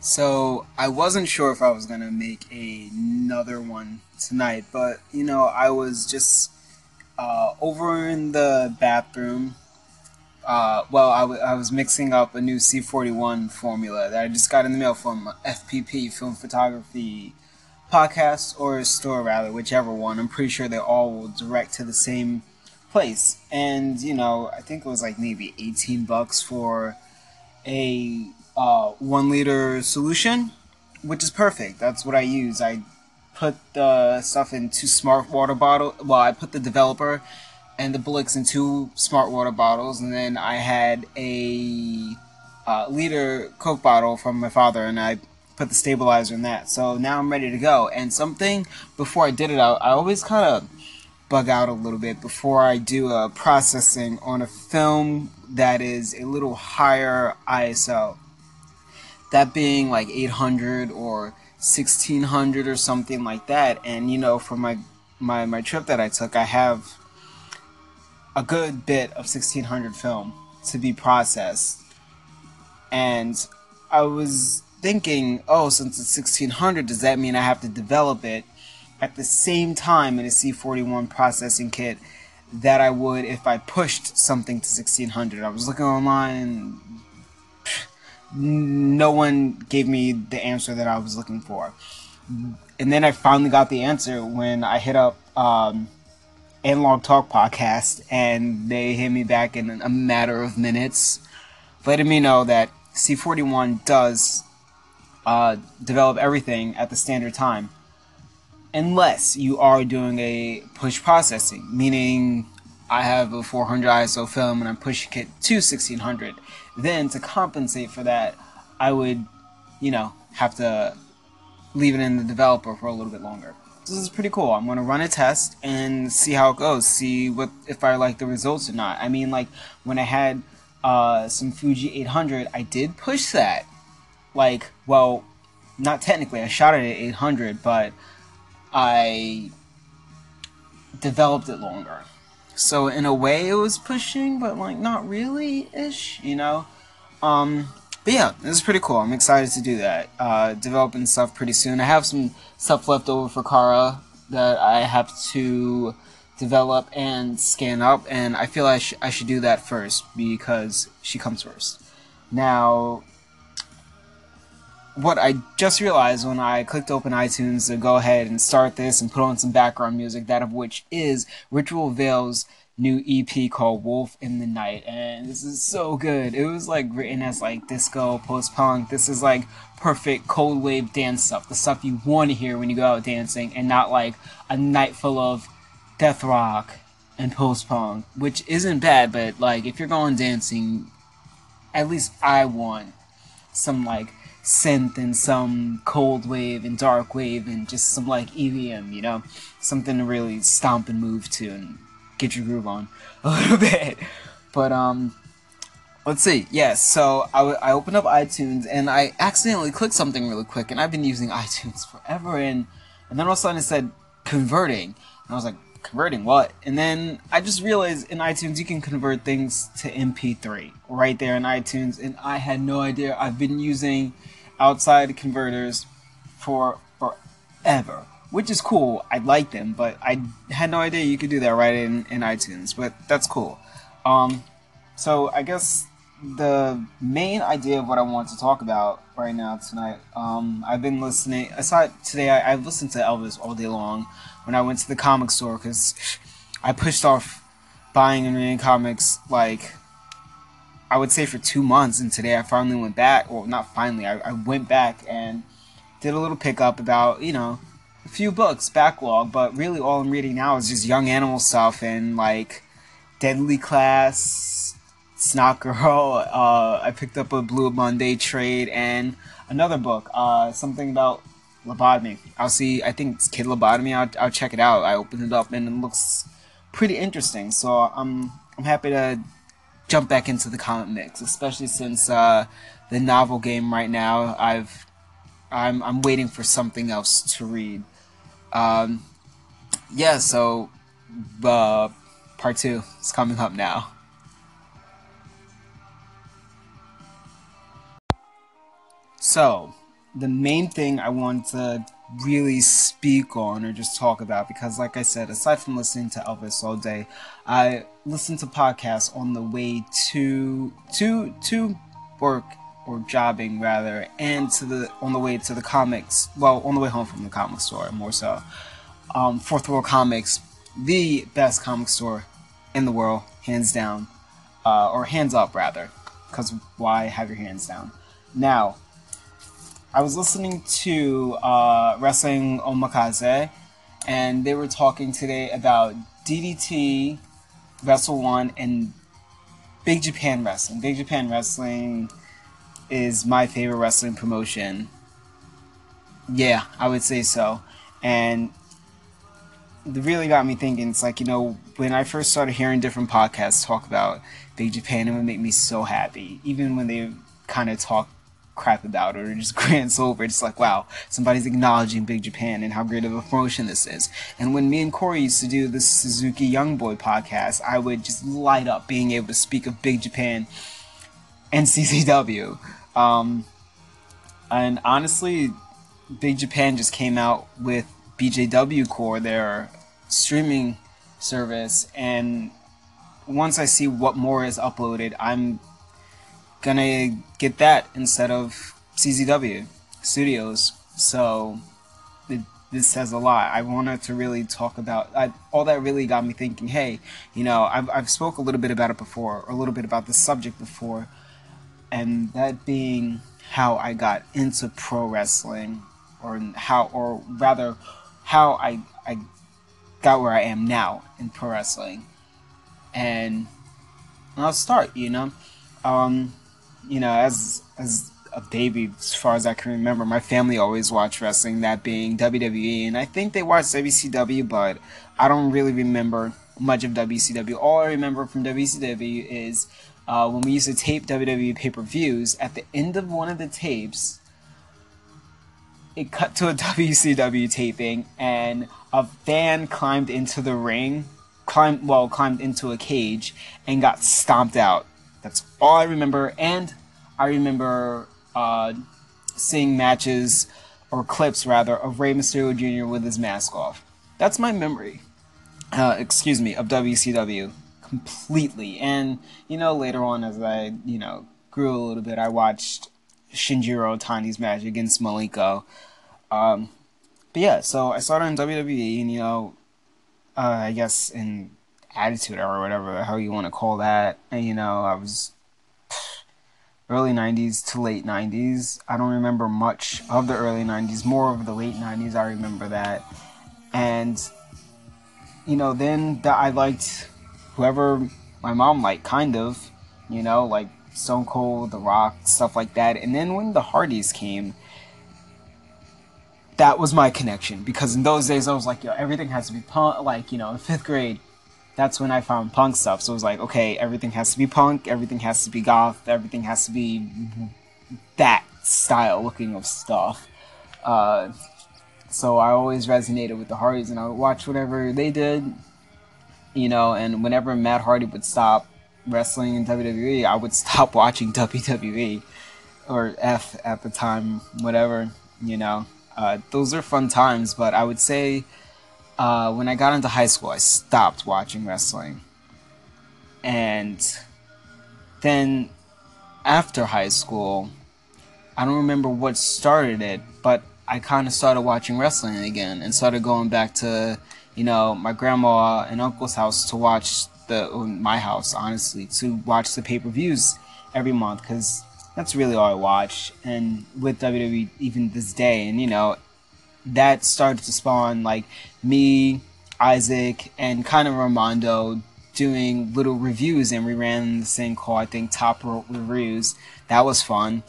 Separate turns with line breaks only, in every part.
So I wasn't sure if I was gonna make another one tonight, but you know I was just uh, over in the bathroom. Uh, well, I, I was mixing up a new C41 formula that I just got in the mail from FPP Film Photography Podcast or store rather, whichever one. I'm pretty sure they all will direct to the same place, and you know I think it was like maybe 18 bucks for a uh, one liter solution, which is perfect. That's what I use. I put the stuff in two smart water bottle. Well, I put the developer and the blix in two smart water bottles, and then I had a uh, liter Coke bottle from my father, and I put the stabilizer in that. So now I'm ready to go. And something before I did it, I, I always kind of bug out a little bit before I do a processing on a film that is a little higher ISO that being like 800 or 1600 or something like that. And you know for my my my trip that I took I have a good bit of 1600 film to be processed. And I was thinking oh since it's 1600 does that mean I have to develop it at the same time in a C41 processing kit that I would if I pushed something to 1600 I was looking online no one gave me the answer that I was looking for. And then I finally got the answer when I hit up um, Analog Talk podcast, and they hit me back in a matter of minutes, letting me know that C41 does uh, develop everything at the standard time, unless you are doing a push processing, meaning I have a 400 ISO film and I'm pushing it to 1600 then to compensate for that, I would, you know, have to leave it in the developer for a little bit longer. This is pretty cool. I'm gonna run a test and see how it goes. See what if I like the results or not. I mean, like when I had uh, some Fuji 800, I did push that. Like, well, not technically. I shot it at 800, but I developed it longer. So in a way, it was pushing, but like not really ish, you know. Um, but yeah, this is pretty cool. I'm excited to do that. Uh, developing stuff pretty soon. I have some stuff left over for Kara that I have to develop and scan up, and I feel I, sh- I should do that first because she comes first. Now, what I just realized when I clicked open iTunes to go ahead and start this and put on some background music, that of which is Ritual Veil's new EP called Wolf in the Night, and this is so good. It was like written as like disco, post punk. This is like perfect cold wave dance stuff, the stuff you want to hear when you go out dancing, and not like a night full of death rock and post punk, which isn't bad, but like if you're going dancing, at least I want some like synth and some cold wave and dark wave and just some like EDM, you know, something to really stomp and move to and get your groove on a little bit. But um, let's see. Yes, yeah, so I, w- I opened up iTunes and I accidentally clicked something really quick, and I've been using iTunes forever, and and then all of a sudden it said converting, and I was like, converting what? And then I just realized in iTunes you can convert things to MP3 right there in iTunes, and I had no idea. I've been using outside converters for forever, which is cool. I like them, but I had no idea you could do that right in, in iTunes. But that's cool. Um, so I guess the main idea of what I want to talk about right now tonight. Um, I've been listening. Aside today, I, I've listened to Elvis all day long when I went to the comic store because I pushed off buying and reading comics like I would say for two months, and today I finally went back. Well, not finally, I, I went back and did a little pickup about you know a few books backlog, but really all I'm reading now is just young animal stuff and like Deadly Class, Snotgirl. Uh, I picked up a Blue Monday trade and another book, uh, something about lobotomy. I'll see. I think it's Kid Lobotomy. I'll, I'll check it out. I opened it up and it looks pretty interesting. So I'm I'm happy to jump back into the comic mix, especially since uh, the novel game right now. I've I'm I'm waiting for something else to read. Um, yeah, so uh, part two is coming up now. So the main thing I want to really speak on or just talk about because like I said, aside from listening to Elvis all day, I listen to podcasts on the way to to to work or jobbing rather and to the on the way to the comics well on the way home from the comic store more so. Um, fourth world comics the best comic store in the world hands down uh, or hands up rather because why have your hands down? Now I was listening to uh, Wrestling Omakase, and they were talking today about DDT, Wrestle One, and Big Japan Wrestling. Big Japan Wrestling is my favorite wrestling promotion. Yeah, I would say so. And it really got me thinking. It's like, you know, when I first started hearing different podcasts talk about Big Japan, it would make me so happy. Even when they kind of talk crap about or just glance over. It's like, wow, somebody's acknowledging Big Japan and how great of a promotion this is. And when me and Corey used to do the Suzuki Young Boy podcast, I would just light up being able to speak of Big Japan and CZW. Um, and honestly, Big Japan just came out with BJW Core, their streaming service, and once I see what more is uploaded, I'm gonna get that instead of CZW Studios. So it, this says a lot. I wanted to really talk about I, all that. Really got me thinking. Hey, you know, I've I've spoke a little bit about it before, or a little bit about the subject before, and that being how I got into pro wrestling, or how, or rather, how I I got where I am now in pro wrestling, and I'll start. You know, um, you know, as as a baby, as far as I can remember, my family always watched wrestling, that being WWE, and I think they watched WCW, but I don't really remember much of WCW. All I remember from WCW is uh, when we used to tape WWE pay per views, at the end of one of the tapes, it cut to a WCW taping, and a fan climbed into the ring, climbed well, climbed into a cage, and got stomped out. That's all I remember, and I remember uh, seeing matches or clips rather of Rey Mysterio Jr. with his mask off. That's my memory. Uh, excuse me of WCW completely. And you know, later on as I you know grew a little bit, I watched Shinjiro Otani's match against Malenko. Um, but yeah, so I started in WWE, and you know, uh, I guess in Attitude or whatever how you want to call that. And you know, I was early 90s to late 90s. I don't remember much of the early 90s, more of the late 90s. I remember that. And, you know, then that I liked whoever my mom liked, kind of, you know, like Stone Cold, The Rock, stuff like that. And then when the Hardys came, that was my connection because in those days I was like, yo, everything has to be punk. Like, you know, in fifth grade, that's when I found punk stuff. So it was like, okay, everything has to be punk, everything has to be goth, everything has to be that style looking of stuff. Uh, so I always resonated with the Hardys, and I would watch whatever they did, you know. And whenever Matt Hardy would stop wrestling in WWE, I would stop watching WWE or F at the time, whatever, you know. Uh, those are fun times, but I would say uh, when I got into high school, I stopped watching wrestling. And then after high school, I don't remember what started it, but I kind of started watching wrestling again and started going back to, you know, my grandma and uncle's house to watch the, my house, honestly, to watch the pay per views every month because that's really all I watch. And with WWE, even this day, and you know, that started to spawn like me, Isaac, and kind of Armando doing little reviews, and we ran this thing called I think Top Rope Reviews. That was fun.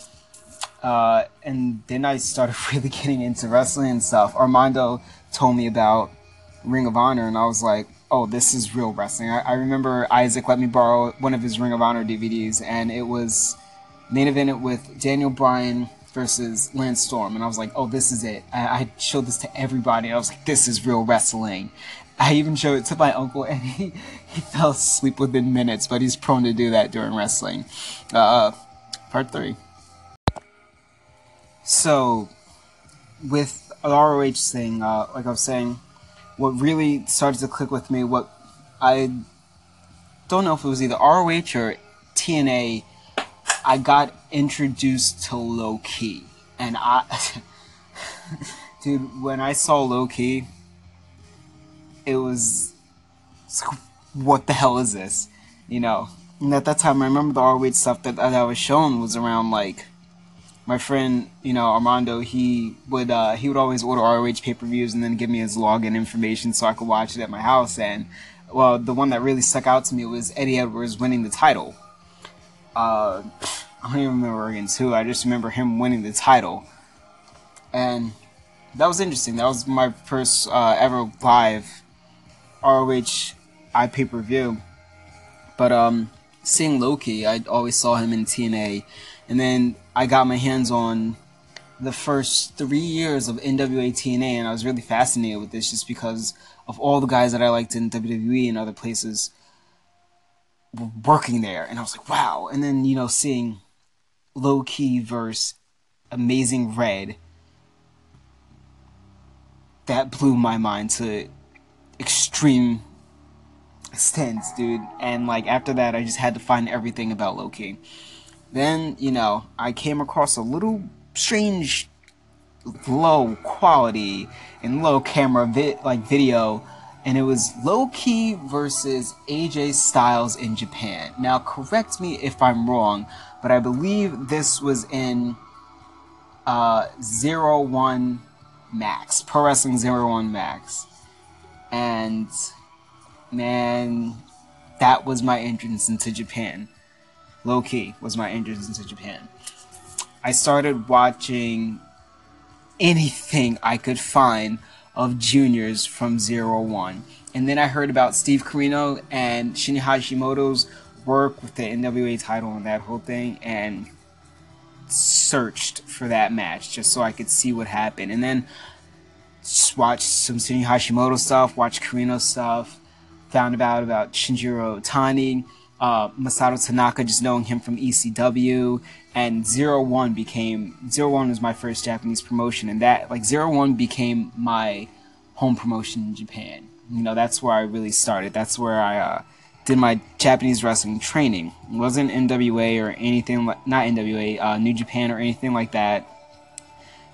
Uh, and then I started really getting into wrestling and stuff. Armando told me about Ring of Honor, and I was like, "Oh, this is real wrestling." I, I remember Isaac let me borrow one of his Ring of Honor DVDs, and it was main evented with Daniel Bryan versus Lance Storm, and I was like, oh, this is it. I, I showed this to everybody. I was like, this is real wrestling. I even showed it to my uncle, and he, he fell asleep within minutes, but he's prone to do that during wrestling. Uh, part three. so with the ROH thing, uh, like I was saying, what really started to click with me, what I don't know if it was either ROH or TNA, I got introduced to Low Ki, and I, dude, when I saw Low Ki, it was, what the hell is this? You know, and at that time, I remember the ROH stuff that, that I was shown was around like my friend, you know, Armando, he would uh, he would always order ROH pay per views and then give me his login information so I could watch it at my house. And well, the one that really stuck out to me was Eddie Edwards winning the title. Uh, I don't even remember against who. I just remember him winning the title, and that was interesting. That was my first uh, ever live ROH i pay per view. But um, seeing Low Ki, I always saw him in TNA, and then I got my hands on the first three years of NWA TNA, and I was really fascinated with this just because of all the guys that I liked in WWE and other places working there, and I was like, wow. And then you know, seeing Low Ki versus Amazing Red, that blew my mind to extreme extents, dude. And like after that, I just had to find everything about Low Ki. Then, you know, I came across a little strange low quality and low camera vi- like video and it was Low Ki versus AJ Styles in Japan. Now correct me if I'm wrong, but I believe this was in uh Zero One Max, Pro Wrestling Zero One Max. And man, that was my entrance into Japan. Low Ki was my entrance into Japan. I started watching anything I could find of juniors from Zero One. And then I heard about Steve Corino and Shinya Hashimoto's work with the NWA title and that whole thing, and searched for that match just so I could see what happened. And then watched some Shinya Hashimoto stuff, watched Corino stuff, found out about Shinjiro Otani, uh, Masato Tanaka, just knowing him from ECW, and Zero One became Zero One was my first Japanese promotion, and that like Zero One became my home promotion in Japan. You know, that's where I really started. That's where I uh, did my Japanese wrestling training. It wasn't NWA or anything like not NWA, uh, New Japan or anything like that.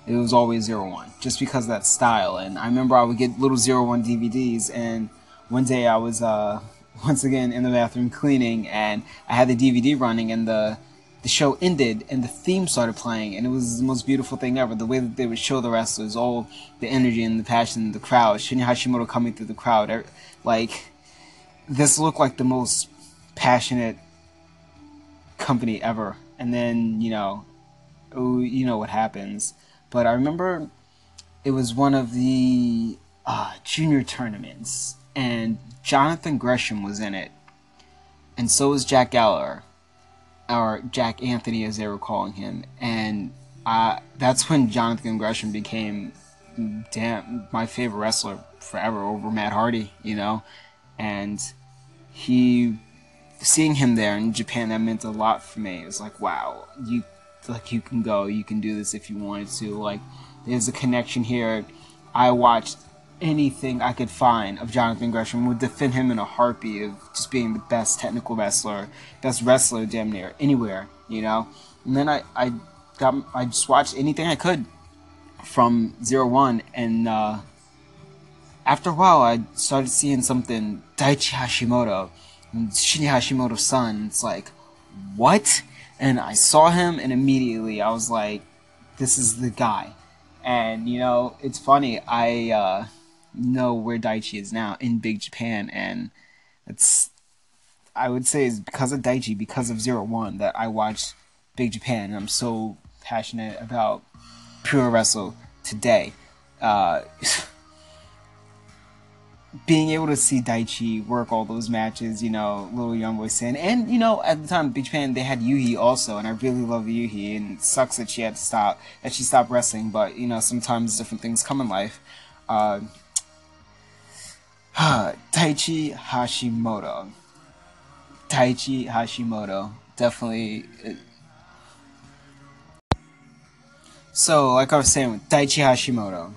It was always Zero One, just because of that style. And I remember I would get little Zero One DVDs, and one day I was uh, once again in the bathroom cleaning, and I had the DVD running, and the the show ended and the theme started playing, and it was the most beautiful thing ever. The way that they would show the wrestlers, all the energy and the passion in the crowd, Shinya Hashimoto coming through the crowd, like this looked like the most passionate company ever. And then you know, oh, you know what happens. But I remember it was one of the uh, junior tournaments, and Jonathan Gresham was in it, and so was Jack Gallagher, or Jack Anthony as they were calling him, and uh, that's when Jonathan Gresham became, damn, my favorite wrestler forever over Matt Hardy, you know, and he, seeing him there in Japan, that meant a lot for me. It was like, wow, you, like you can go, you can do this if you wanted to, like, there's a connection here. I watched anything I could find of Jonathan Gresham would defend him in a heartbeat of just being the best technical wrestler, best wrestler damn near anywhere, you know. And then I I got I just watched anything I could from Zero One, and uh, after a while I started seeing something Daichi Hashimoto, Shinya Hashimoto's son. It's like what? And I saw him, and immediately I was like, this is the guy. And you know, it's funny. I uh, know where Daichi is now in Big Japan, and it's I would say is because of Daichi, because of Zero One, that I watched Big Japan, and I'm so passionate about Puroresu today. Uh, being able to see Daichi work all those matches, you know, little young boy Sin, and you know, at the time Big Japan they had Yuhi also, and I really love Yuhi, and sucks that she had to stop, that she stopped wrestling, but you know, sometimes different things come in life. Uh, Daichi Hashimoto. Daichi Hashimoto. Definitely. Uh, So, like I was saying with Daichi Hashimoto,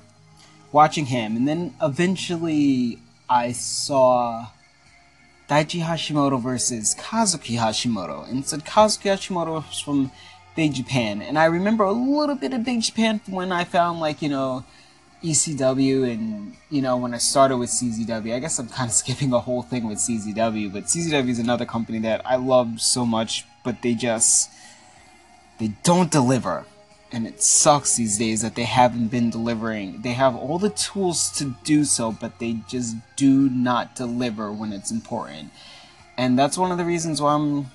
watching him, and then eventually I saw Daichi Hashimoto versus Kazuki Hashimoto, and said Kazuki Hashimoto was from Big Japan, and I remember a little bit of Big Japan when I found like you know ECW and you know when I started with CZW. I guess I'm kind of skipping a whole thing with CZW, but CZW is another company that I love so much, but they just they don't deliver. And it sucks these days that they haven't been delivering. They have all the tools to do so, but they just do not deliver when it's important. And that's one of the reasons why I'm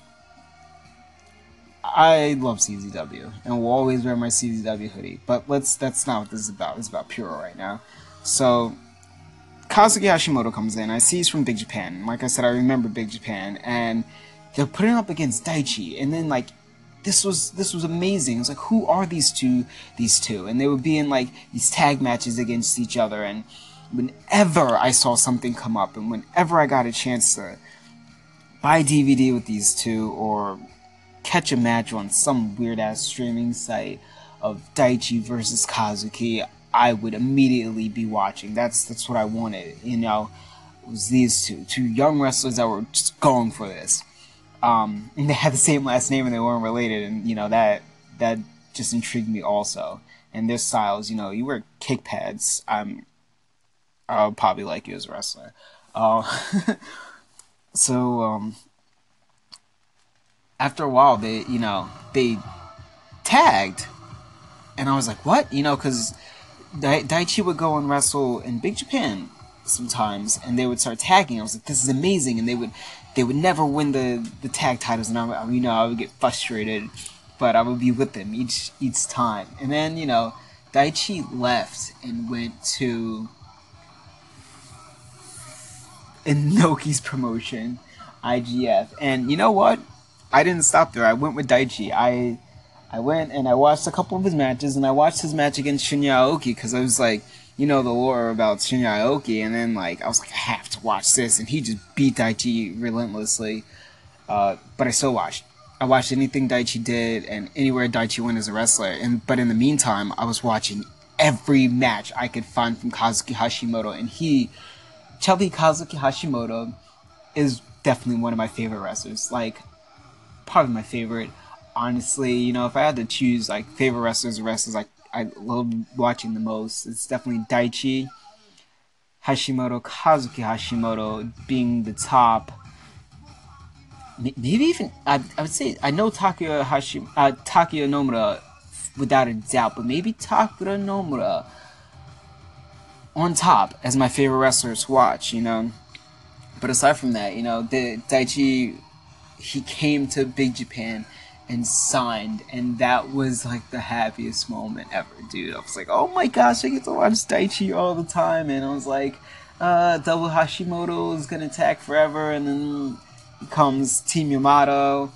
I love CZW and will always wear my CZW hoodie. But let's that's not what this is about. It's about Puro right now. So Kazuki Hashimoto comes in. I see he's from Big Japan. Like I said, I remember Big Japan, and they're putting up against Daichi, and then like this was this was amazing. It's like who are these two these two? And they would be in like these tag matches against each other, and whenever I saw something come up, and whenever I got a chance to buy DVD with these two or catch a match on some weird ass streaming site of Daichi versus Kazuki, I would immediately be watching. That's that's what I wanted. You know, it was these two, two young wrestlers that were just going for this. Um, and they had the same last name and they weren't related, and you know that that just intrigued me also. And their styles, you know, you wear kick pads. I'm, I'll probably like you as a wrestler. Uh, so um, after a while, they, you know, they tagged. And I was like, what? You know, because Dai- Daichi would go and wrestle in Big Japan sometimes, and they would start tagging. I was like, this is amazing. And they would, they would never win the, the tag titles. And I, you know, I would get frustrated, but I would be with them each, each time. And then, you know, Daichi left and went to Inoki's promotion, IGF. And you know what? I didn't stop there. I went with Daichi. I I went and I watched a couple of his matches, and I watched his match against Shinya Aoki because I was like, you know, the lore about Shinya Aoki, and then like I was like, I have to watch this, and he just beat Daichi relentlessly. Uh, but I still watched. I watched anything Daichi did, and anywhere Daichi went as a wrestler. And but in the meantime, I was watching every match I could find from Kazuki Hashimoto, and he, Chubby Kazuki Hashimoto, is definitely one of my favorite wrestlers. Like probably my favorite. Honestly, you know, if I had to choose like favorite wrestlers, wrestlers like I love watching the most, it's definitely Daichi, Hashimoto, Kazuki Hashimoto being the top. Maybe even I, I would say I know Takuya Hashim uh, Takuya Nomura without a doubt, but maybe Takuya Nomura on top as my favorite wrestlers to watch. You know, but aside from that, you know, the Daichi he came to Big Japan and signed, and that was like the happiest moment ever, dude. I was like, oh my gosh, I get to watch Daichi all the time, and I was like, uh, Double Hashimoto is gonna attack forever, and then comes Team Yamato,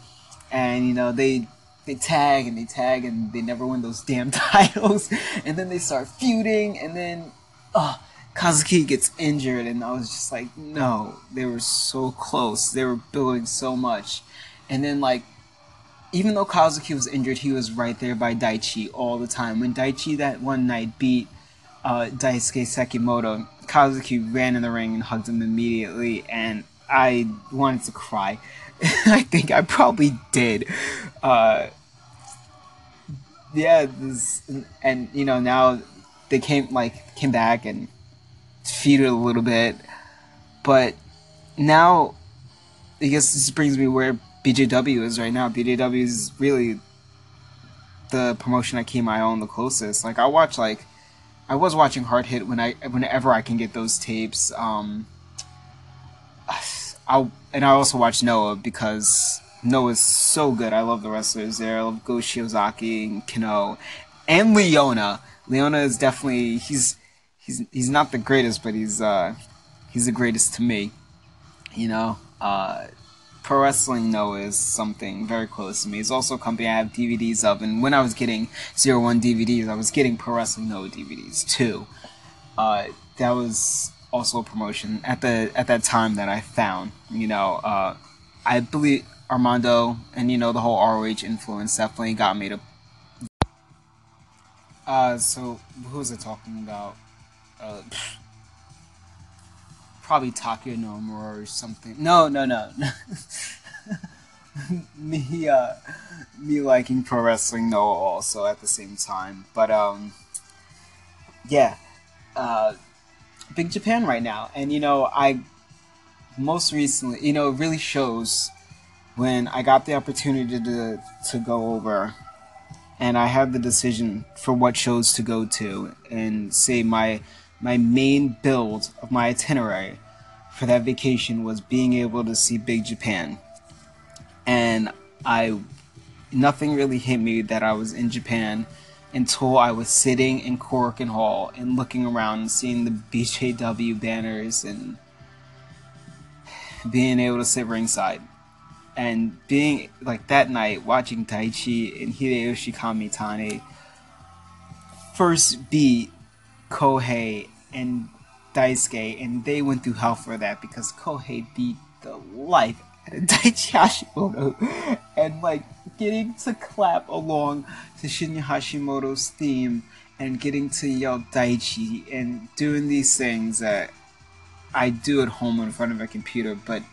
and you know they they tag and they tag and they never win those damn titles, and then they start feuding, and then, oh Kazuki gets injured, and I was just like, no, they were so close. They were building so much. And then, like, even though Kazuki was injured, he was right there by Daichi all the time. When Daichi that one night beat uh, Daisuke Sekimoto, Kazuki ran in the ring and hugged him immediately, and I wanted to cry. I think I probably did. Uh, yeah, this, and you know now they came like came back and feed it a little bit. But now, I guess this brings me where BJW is right now. BJW is really the promotion I keep my own the closest. Like I watch like I was watching Hard Hit when I whenever I can get those tapes. Um, I and I also watch Noah because Noah's so good. I love the wrestlers there. I love Go Shiozaki and Kenoh and Leona. Leona is definitely he's he's he's not the greatest, but he's uh, he's the greatest to me. You know, uh, pro wrestling Noah is something very close to me. It's also a company I have DVDs of, and when I was getting Zero One DVDs, I was getting pro wrestling Noah DVDs too. Uh, that was also a promotion at the at that time that I found. You know, uh, I believe Armando and you know the whole ROH influence definitely got me to Uh, so who was I talking about? Uh, probably Takuya Nomura or something. No, no, no. me, uh, me liking pro wrestling, Noah, also at the same time. But um, yeah, uh, Big Japan right now, and you know, I most recently, you know, it really shows when I got the opportunity to to go over and I had the decision for what shows to go to and say my my main build of my itinerary for that vacation was being able to see Big Japan. And I nothing really hit me that I was in Japan until I was sitting in Korakuen Hall and looking around and seeing the BJW banners and being able to sit ringside and being like that night watching Daichi and Hideyoshi Kamitani first beat Kohei and Daisuke, and they went through hell for that because Kohei beat the life out of Daichi Hashimoto, and like getting to clap along to Shinya Hashimoto's theme and getting to yell Daichi and doing these things that I do at home in front of a computer, but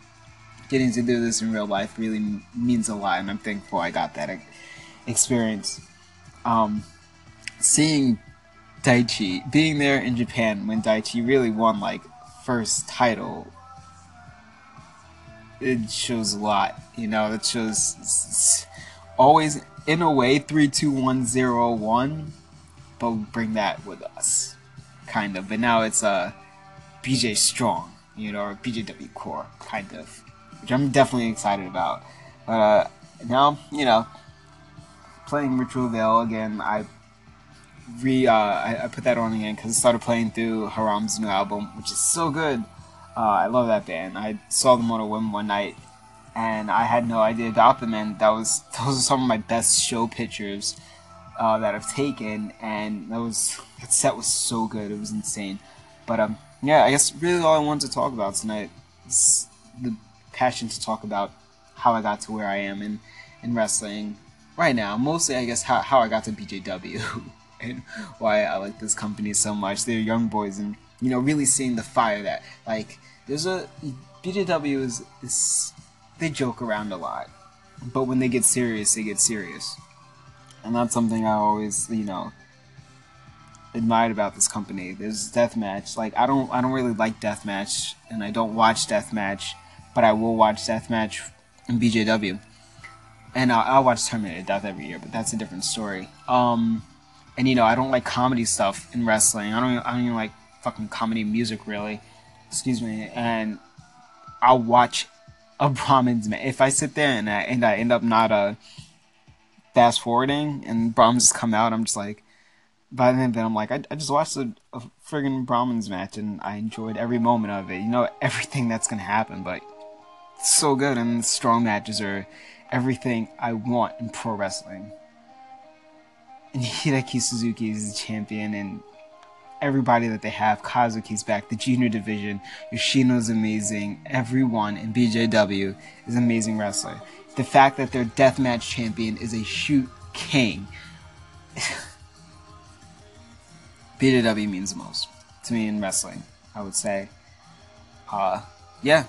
getting to do this in real life really means a lot, and I'm thankful I got that experience. Um, seeing Daichi, being there in Japan when Daichi really won like first title, it shows a lot. You know, it shows always in a way three, two, one, zero, one, but bring that with us, kind of. But now it's a uh, BJ Strong, you know, or BJW Core, kind of which I'm definitely excited about. But uh, now, you know, playing Ritual Veil again, I re uh, I, I, put that on again because I started playing through Haram's new album, which is so good. Uh, I love that band. I saw them on a whim one night, and I had no idea about them, and that was those are some of my best show pictures uh, that I've taken, and that was that set was so good. It was insane. But um, yeah, I guess really all I wanted to talk about tonight is the passion to talk about how I got to where I am in, in wrestling right now. Mostly, I guess, how, how I got to BJW and why I like this company so much. They're young boys and, you know, really seeing the fire that, like, there's a. BJW is, is. They joke around a lot. But when they get serious, they get serious. And that's something I always, you know, admired about this company. There's deathmatch. Like I don't I don't really like deathmatch and I don't watch deathmatch but I will watch Deathmatch in BJW, and I'll, I'll watch Terminator Death every year. But that's a different story. Um, and you know, I don't like comedy stuff in wrestling. I don't. I don't even like fucking comedy music really. Excuse me. And I'll watch a Brahmans man. If I sit there and I, and I end up not uh, fast forwarding and Brahmans come out, I'm just like. By the then, then I'm like, I, I just watched a, a friggin' Brahmans match and I enjoyed every moment of it. You know everything that's gonna happen, but it's so good, and strong matches are everything I want in pro wrestling. And Hideki Suzuki is the champion, and everybody that they have. Kazuki's back, the junior division. Yoshino's amazing. Everyone in BJW is amazing wrestler. The fact that their deathmatch champion is a shoot king. BJW means the most to me in wrestling, I would say. Uh, yeah.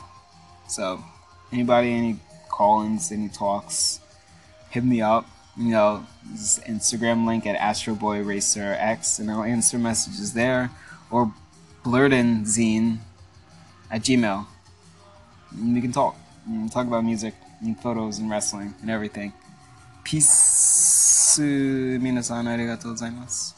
So anybody, any call-ins, any talks, hit me up You know, Instagram link at Astro Boy Racer X, and I'll answer messages there, or blurred zine at Gmail. And we can talk. And talk about music and photos and wrestling and everything. Peace. 皆さんありがとうございます。